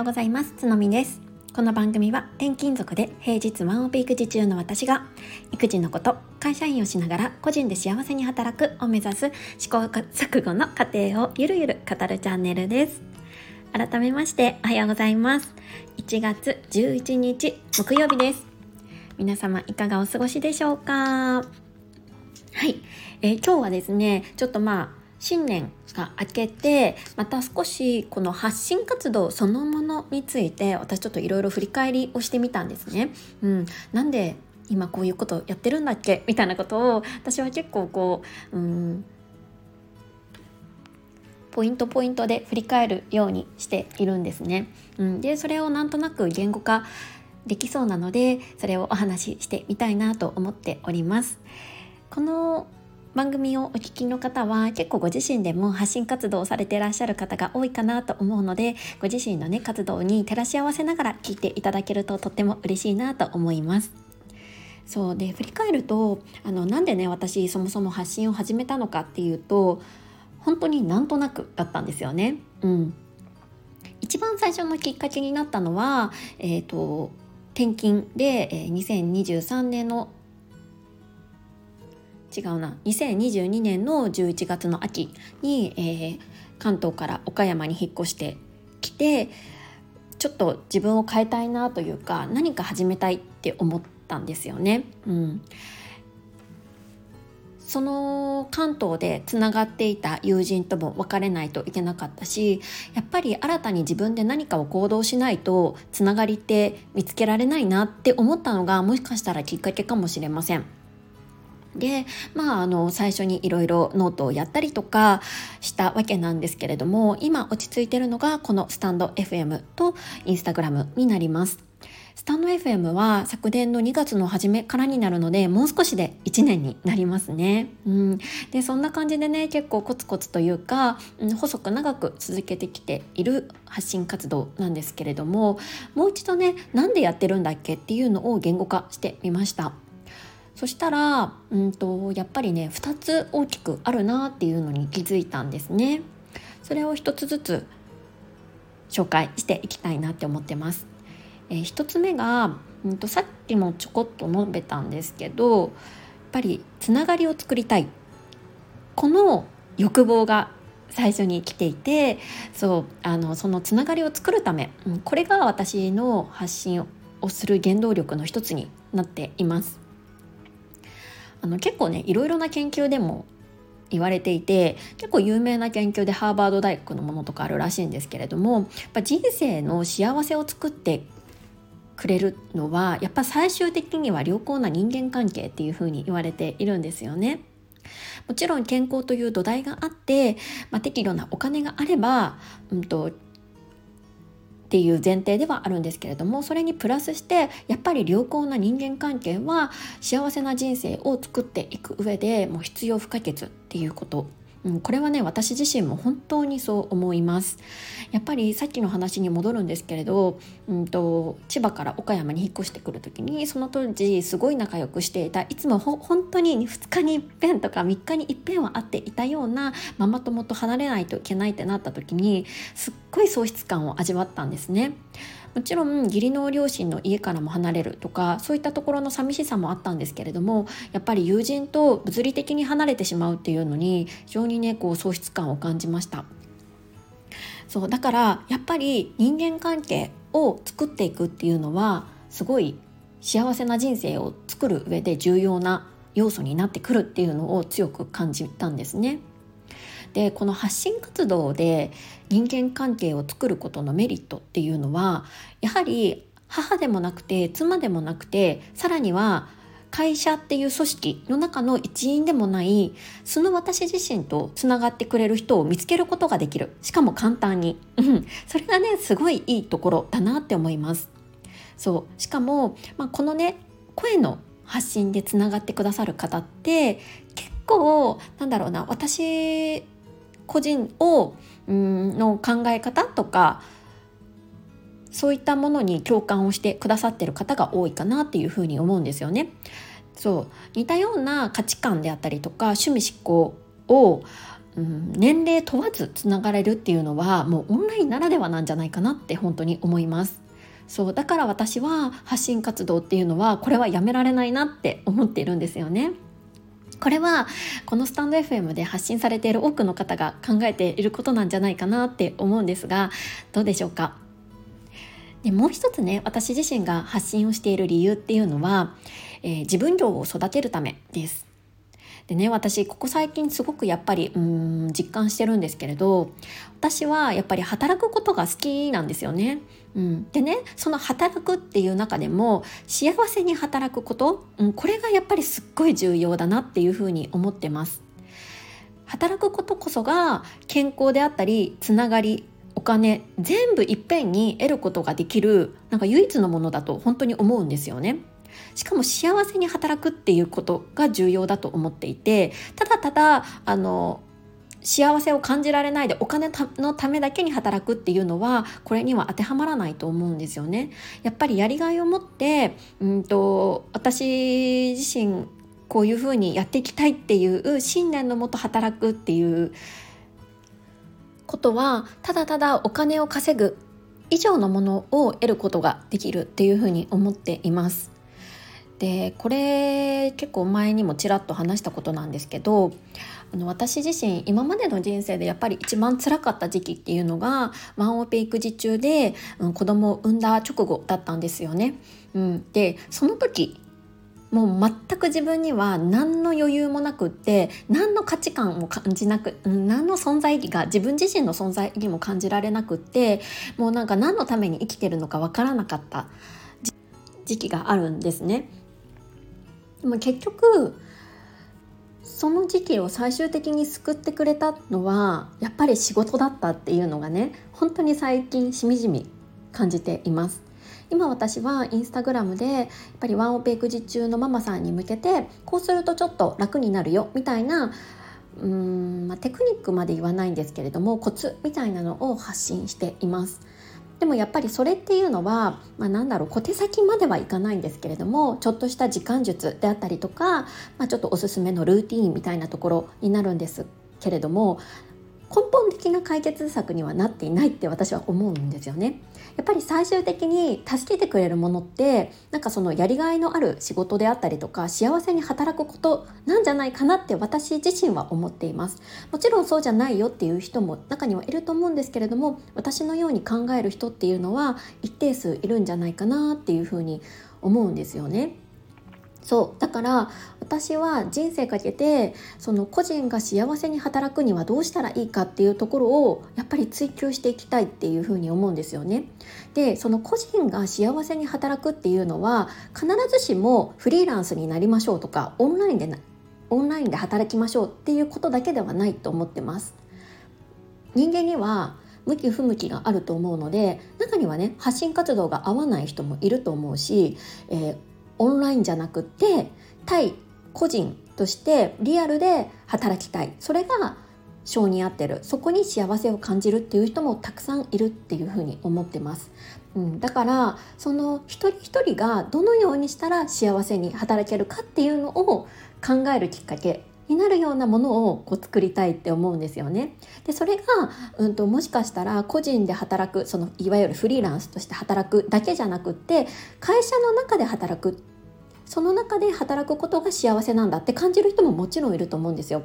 ようございます。つのみです。この番組は転勤族で平日ワンオペ育児中の私が育児のこと会社員をしながら個人で幸せに働くを目指す試行錯誤の過程をゆるゆる語るチャンネルです。改めましておはようございます。1月11日木曜日です。皆様いかがお過ごしでしょうか？はい、えー、今日はですねちょっとまあ新年が明けてまた少しこの発信活動そのものについて私ちょっといろいろ振り返りをしてみたんですね。うん、なんで今こういうことやってるんだっけみたいなことを私は結構こう、うん、ポイントポイントで振り返るようにしているんですね。うん、でそれをなんとなく言語化できそうなのでそれをお話ししてみたいなと思っております。この番組をお聞きの方は結構ご自身でも発信活動をされていらっしゃる方が多いかなと思うのでご自身のね活動に照らし合わせながら聞いていただけるととっても嬉しいなと思います。そうで振り返るとあのなんでね私そもそも発信を始めたのかっていうと本当になんとなくだったんですよね。うん、一番最初のきっかけになったのは、えーと、転勤で、えー、2023年の違うな2022年の11月の秋に、えー、関東から岡山に引っ越してきてちょっと自分を変えたいなというか何か始めたいって思ったんですよね。うん、その関東でつながっていた友人とも別れないといけなかったしやっぱり新たに自分で何かを行動しないとつながりって見つけられないなって思ったのがもしかしたらきっかけかもしれません。でまああの最初にいろいろノートをやったりとかしたわけなんですけれども今落ち着いてるのがこのスタンド FM とインスタグラムになります。スタンド FM は昨年の2月の初めからになるのでもう少しで1年になりますね。うん、でそんな感じでね結構コツコツというか、うん、細く長く続けてきている発信活動なんですけれどももう一度ねなんでやってるんだっけっていうのを言語化してみました。そしたら、うんと、やっぱりね2つ大きくあるなっていうのに気づいたんですね。それを1つずつ紹介していきたいなって思ってます。えー、1つ目が、うんと、さっきもちょこっと述べたんですけどやっぱりつながりを作りたいこの欲望が最初に来ていてそうあのそのつながりを作るため、うん、これが私の発信をする原動力の一つになっています。あの結構ねいろいろな研究でも言われていて結構有名な研究でハーバード大学のものとかあるらしいんですけれどもやっぱ人生の幸せを作ってくれるのはやっぱ最終的には良好な人間関係っていうふうに言われているんですよね。もちろん健康という土台があって、まあ、適度なお金があれば、うんとっていう前提ではあるんですけれどもそれにプラスしてやっぱり良好な人間関係は幸せな人生を作っていく上でもう必要不可欠っていうことうん、これはね私自身も本当にそう思いますやっぱりさっきの話に戻るんですけれど、うんと、千葉から岡山に引っ越してくる時にその当時すごい仲良くしていたいつも本当に2日にいっぺんとか3日にいっぺんは会っていたようなママ友と離れないといけないってなった時にすっごい喪失感を味わったんですね。もちろん義理の両親の家からも離れるとかそういったところの寂しさもあったんですけれどもやっぱり友人と物理的に離れてしまうっていうのに非常にねこう喪失感を感じました。そうだからやっぱり人間関係を作っていくっていうのはすごい幸せな人生を作る上で重要な要素になってくるっていうのを強く感じたんですね。でこの発信活動で人間関係を作ることのメリットっていうのはやはり母でもなくて妻でもなくてさらには会社っていう組織の中の一員でもないその私自身とつながってくれる人を見つけることができる。しかも簡単に、うん、それがねすごいいいところだなって思います。そう。しかも、まあ、このね声の発信でつながってくださる方って結構なんだろうな私個人をんの考え方とかそういったものに共感をしてくださってる方が多いかなっていうふうに思うんですよね。そう。似たような価値観であったりとか趣味思考をうん、年齢問わずつながれるっていうのはもうオンラインならではなんじゃないかなって本当に思います。そう。だから私は発信活動っていうのはこれはやめられないなって思っているんですよね。これはこのスタンド FM で発信されている多くの方が考えていることなんじゃないかなって思うんですがどうでしょうか？でもう一つね私自身が発信をしている理由っていうのは、えー、自分量を育てるためです。でね私ここ最近すごくやっぱりうん実感してるんですけれど私はやっぱり働くことが好きなんですよね。うん、でねその働くっていう中でも幸せに働くこと、うん、これがやっぱりすっごい重要だなっていうふうに思ってます。働くことこそが健康であったりつながりお金全部いっぺんに得ることができるなんか唯一のものだと本当に思うんですよね。しかも幸せに働くっていうことが重要だと思っていてただただあの幸せを感じられないでお金のためだけに働くっていうのはこれには当てはまらないと思うんですよね。やっぱりやりがいを持ってうんと私自身こういうふうにやっていきたいっていう信念のもと働くっていうことはただただお金を稼ぐ以上のものを得ることができるっていうふうに思っています。でこれ結構前にもちらっと話したことなんですけどあの私自身今までの人生でやっぱり一番辛かった時期っていうのがワンオペ育児中で、うん、子供を産んだ直後だったんですよね。うん、でその時もう全く自分には何の余裕もなくって何の価値観も感じなく何の存在意義が自分自身の存在意義も感じられなくってもうなんか何のために生きてるのかわからなかった時期があるんですね。でも結局その時期を最終的に救ってくれたのはやっぱり仕事だったっていうのがね本当に最近しみじみ感じています。今私はインスタグラムでやっぱりワンオペ育児中のママさんに向けてこうするとちょっと楽になるよみたいなうーん、まあ、テクニックまで言わないんですけれどもコツみたいなのを発信しています。でもやっぱりそれっていうのは、まあ、なんだろう小手先まではいかないんですけれどもちょっとした時間術であったりとか、まあ、ちょっとおすすめのルーティーンみたいなところになるんですけれども的な解決策にはなっていないって私は思うんですよね。やっぱり最終的に助けてくれるものってなんかそのやりがいのある仕事であったりとか幸せに働くことなんじゃないかなって私自身は思っていますもちろんそうじゃないよっていう人も中にはいると思うんですけれども私のように考える人っていうのは一定数いるんじゃないかなっていうふうに思うんですよね。そうだから私は人生かけてその個人が幸せに働くにはどうしたらいいかっていうところをやっぱり追求していきたいっていうふうに思うんですよね。でその個人が幸せに働くっていうのは必ずしもフリーランスになりましょうとかオンラインでオンラインで働きましょうっていうことだけではないと思ってます。人間には向き不向きがあると思うので中にはね発信活動が合わない人もいると思うし、えー、オンラインじゃなくって対個人としてリアルで働きたい。それが性に合ってる。そこに幸せを感じるっていう人もたくさんいるっていうふうに思ってます、うん、だからその一人一人がどのようにしたら幸せに働けるかっていうのを考えるきっかけになるようなものをこう作りたいって思うんですよね。でそれが、うんと、もしかしたら個人で働くそのいわゆるフリーランスとして働くだけじゃなくって会社の中で働くその中で働くことが幸せなんだって感じる人ももちろんいると思うんですよ。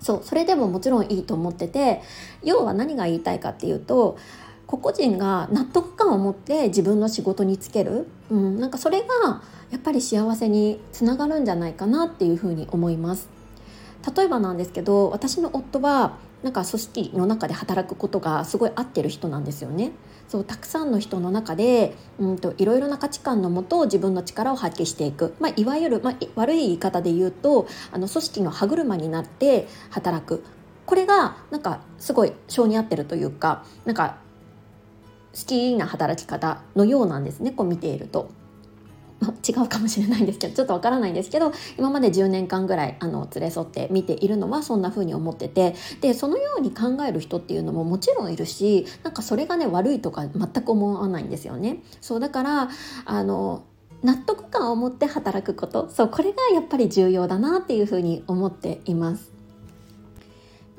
そうそれでももちろんいいと思ってて要は何が言いたいかっていうと個々人が納得感を持って自分の仕事に就ける、うん、なんかそれがやっぱり幸せにつながるんじゃないかなっていうふうに思います。例えばなんですけど私の夫はなんか組織の中で働くことがすごい合ってる人なんですよね。そうたくさんの人の中でうんといろいろな価値観のもと自分の力を発揮していく、まあ、いわゆる、まあ、悪い言い方で言うとあの組織の歯車になって働くこれがなんかすごい性に合ってるというかなんか好きな働き方のようなんですねこう見ていると。違うかもしれないんですけどちょっとわからないんですけど今まで10年間ぐらいあの連れ添って見ているのはそんな風に思っててでそのように考える人っていうのももちろんいるしなんかそれがね悪いとか全く思わないんですよね。そうだからあの納得感を持って働くことそうこれがやっぱり重要だなっていうふうに思っています。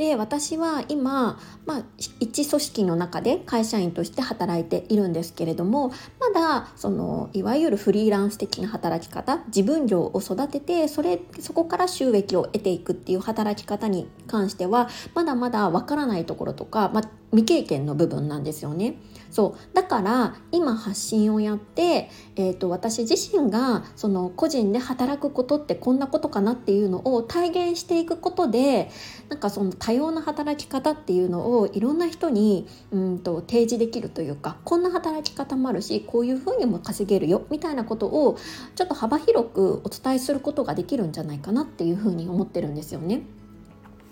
で私は今、まあ、一組織の中で会社員として働いているんですけれどもまだそのいわゆるフリーランス的な働き方自分業を育ててそれそこから収益を得ていくっていう働き方に関してはまだまだわからないところとか、まあ、未経験の部分なんですよね。そうだから今発信をやって、えーと、私自身がその個人で働くことってこんなことかなっていうのを体現していくことでなんかその多様な働き方っていうのをいろんな人にうんと提示できるというかこんな働き方もあるしこういうふうにも稼げるよみたいなことをちょっと幅広くお伝えすることができるんじゃないかなっていうふうに思ってるんですよね。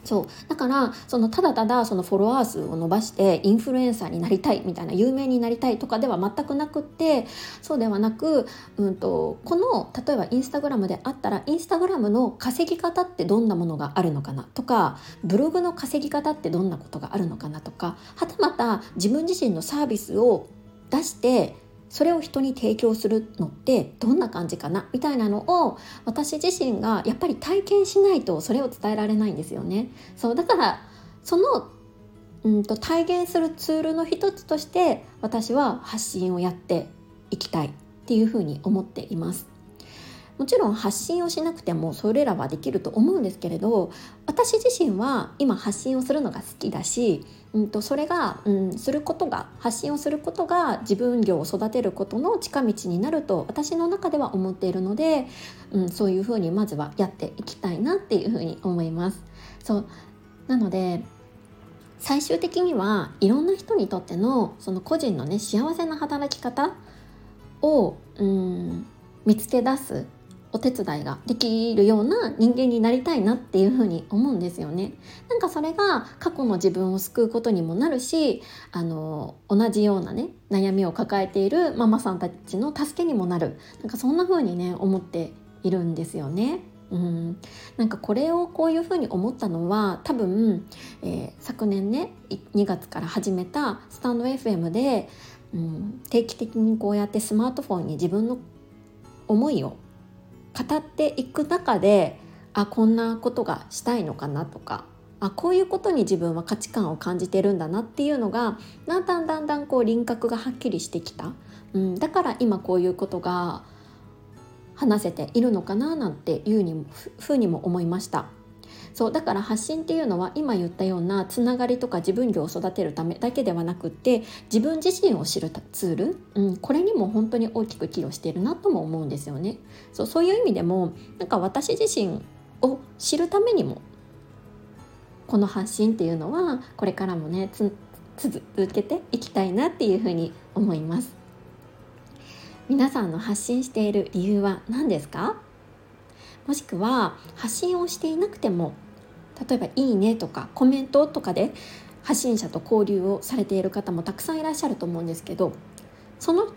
そう。だからそのただただそのフォロワー数を伸ばしてインフルエンサーになりたいみたいな有名になりたいとかでは全くなくってそうではなく、うんと、この例えばインスタグラムであったらインスタグラムの稼ぎ方ってどんなものがあるのかな？とかブログの稼ぎ方ってどんなことがあるのかな？とかはたまた自分自身のサービスを出してそれを人に提供するのってどんな感じかな？みたいなのを私自身がやっぱり体験しないとそれを伝えられないんですよね。そうだからそのうんと体現するツールの一つとして私は発信をやっていきたいっていうふうに思っています。もちろん発信をしなくてもそれらはできると思うんですけれど私自身は今発信をするのが好きだしうんと、それが、うん、することが発信をすることが自分業を育てることの近道になると私の中では思っているので、うん、そういうふうにまずはやっていきたいなっていうふうに思います。そうなので最終的にはいろんな人にとってのその個人のね幸せな働き方を、うん、見つけ出すお手伝いができるような人間になりたいなっていうふうに思うんですよね。なんかそれが過去の自分を救うことにもなるしあの同じようなね悩みを抱えているママさんたちの助けにもなるなんかそんな風にね思っているんですよね。うん、なんかこれをこういうふうに思ったのは多分、えー、昨年ね2月から始めたスタンド FM で、うん、定期的にこうやってスマートフォンに自分の思いを語っていく中であこんなことがしたいのかなとかあこういうことに自分は価値観を感じてるんだなっていうのがだんだんだんだんこう輪郭がはっきりしてきた、うん、だから今こういうことが話せているのかななんていうにふうにも思いました。そうだから発信っていうのは今言ったようなつながりとか自分業を育てるためだけではなくって自分自身を知るツール、うん、これにも本当に大きく寄与しているなとも思うんですよね。そうそういう意味でもなんか私自身を知るためにもこの発信っていうのはこれからもね続けていきたいなっていうふうに思います。皆さんの発信している理由は何ですか？もしくは発信をしていなくても例えば「いいね」とかコメントとかで発信者と交流をされている方もたくさんいらっしゃると思うんですけどその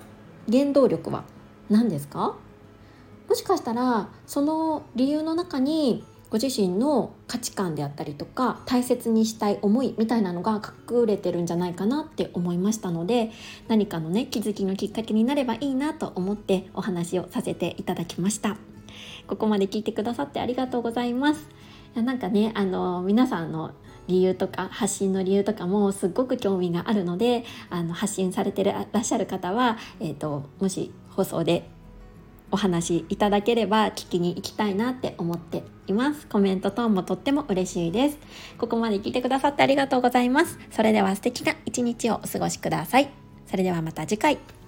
原動力は何ですか？もしかしたらその理由の中にご自身の価値観であったりとか大切にしたい思いみたいなのが隠れてるんじゃないかなって思いましたので何かのね気づきのきっかけになればいいなと思ってお話をさせていただきました。ここまで聞いてくださってありがとうございます。なんかねあの皆さんの理由とか発信の理由とかもすっごく興味があるのであの発信されてらっしゃる方は、えーと、もし放送でお話いただければ聞きに行きたいなって思っています。コメント等もとっても嬉しいです。ここまで聞いてくださってありがとうございます。それでは素敵な一日をお過ごしください。それではまた次回。